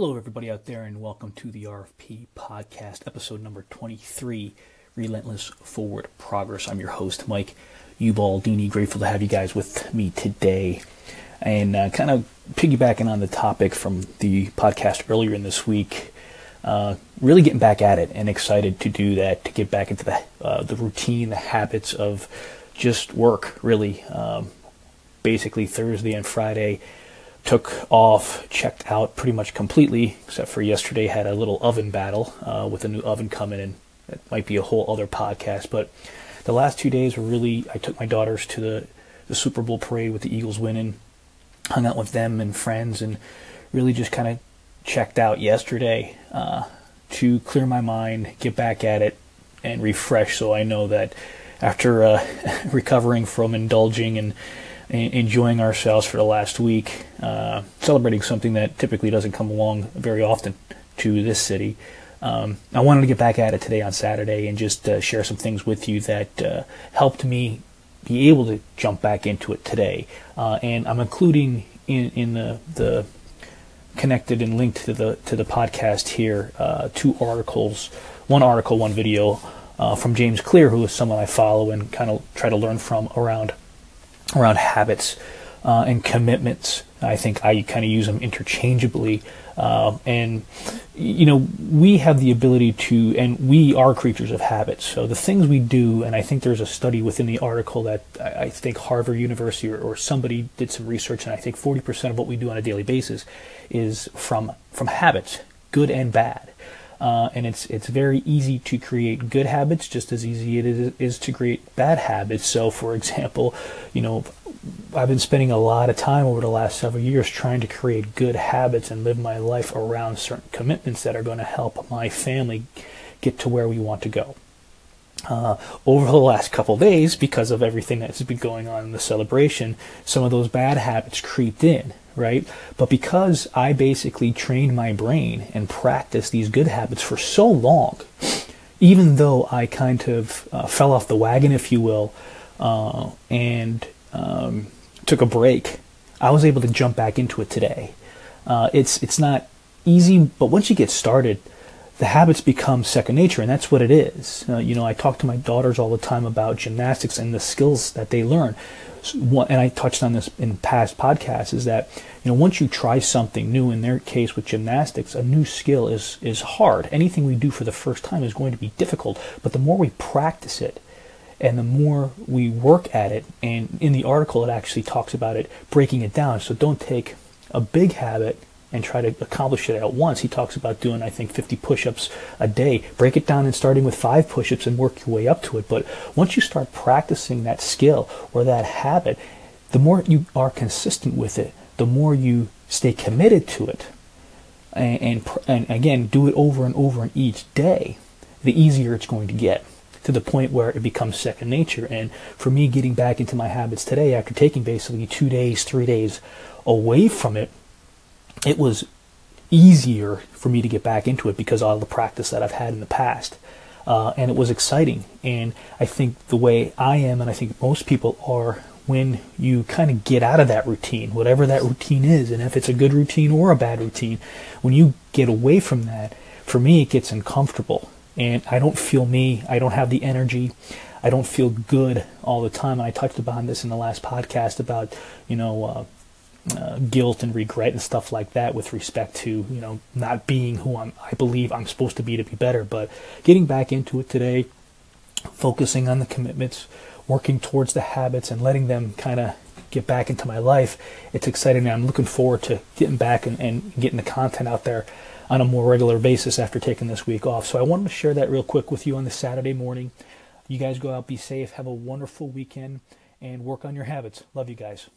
Hello, everybody out there, and welcome to the RFP podcast, episode number 23 Relentless Forward Progress. I'm your host, Mike Ubaldini. Grateful to have you guys with me today. And uh, kind of piggybacking on the topic from the podcast earlier in this week, uh, really getting back at it and excited to do that, to get back into the, uh, the routine, the habits of just work, really. Um, basically, Thursday and Friday took off, checked out pretty much completely, except for yesterday had a little oven battle uh, with a new oven coming in. It might be a whole other podcast, but the last two days were really. I took my daughters to the the Super Bowl parade with the Eagles winning, hung out with them and friends, and really just kind of checked out yesterday uh, to clear my mind, get back at it, and refresh. So I know that after uh, recovering from indulging and enjoying ourselves for the last week, uh, celebrating something that typically doesn't come along very often to this city. Um, I wanted to get back at it today on Saturday and just uh, share some things with you that uh, helped me be able to jump back into it today. Uh, and I'm including in, in the, the connected and linked to the to the podcast here uh, two articles, one article, one video uh, from James Clear, who is someone I follow and kind of try to learn from around around habits uh, and commitments. I think I kind of use them interchangeably. Uh, and, you know, we have the ability to, and we are creatures of habits. So the things we do, and I think there's a study within the article that I think Harvard University or, or somebody did some research, and I think 40% of what we do on a daily basis is from, from habits, good and bad. Uh, and it's it's very easy to create good habits, just as easy it is, is to create bad habits. So, for example, you know, I've been spending a lot of time over the last several years trying to create good habits and live my life around certain commitments that are going to help my family get to where we want to go. Uh, over the last couple days, because of everything that's been going on in the celebration, some of those bad habits creeped in right? But because I basically trained my brain and practiced these good habits for so long, even though I kind of uh, fell off the wagon, if you will, uh, and um, took a break, I was able to jump back into it today. Uh, it's it's not easy, but once you get started, the habits become second nature, and that's what it is. Uh, you know, I talk to my daughters all the time about gymnastics and the skills that they learn and I touched on this in past podcasts, is that you know once you try something new, in their case with gymnastics, a new skill is is hard. Anything we do for the first time is going to be difficult, but the more we practice it, and the more we work at it, and in the article it actually talks about it breaking it down. So don't take a big habit and try to accomplish it at once. He talks about doing, I think, 50 push ups a day. Break it down and starting with five push ups and work your way up to it. But once you start practicing that skill or that habit, the more you are consistent with it, the more you stay committed to it. And, and, and again, do it over and over and each day, the easier it's going to get to the point where it becomes second nature. And for me, getting back into my habits today after taking basically two days, three days away from it, it was easier for me to get back into it because of all the practice that I've had in the past. Uh, and it was exciting. And I think the way I am, and I think most people are, when you kind of get out of that routine, whatever that routine is, and if it's a good routine or a bad routine, when you get away from that, for me, it gets uncomfortable. And I don't feel me, I don't have the energy. I don't feel good all the time. And I touched upon this in the last podcast about, you know, uh, uh, guilt and regret and stuff like that with respect to you know not being who I'm, I believe I'm supposed to be to be better. But getting back into it today, focusing on the commitments, working towards the habits, and letting them kind of get back into my life, it's exciting. I'm looking forward to getting back and, and getting the content out there on a more regular basis after taking this week off. So I wanted to share that real quick with you on this Saturday morning. You guys go out, be safe, have a wonderful weekend, and work on your habits. Love you guys.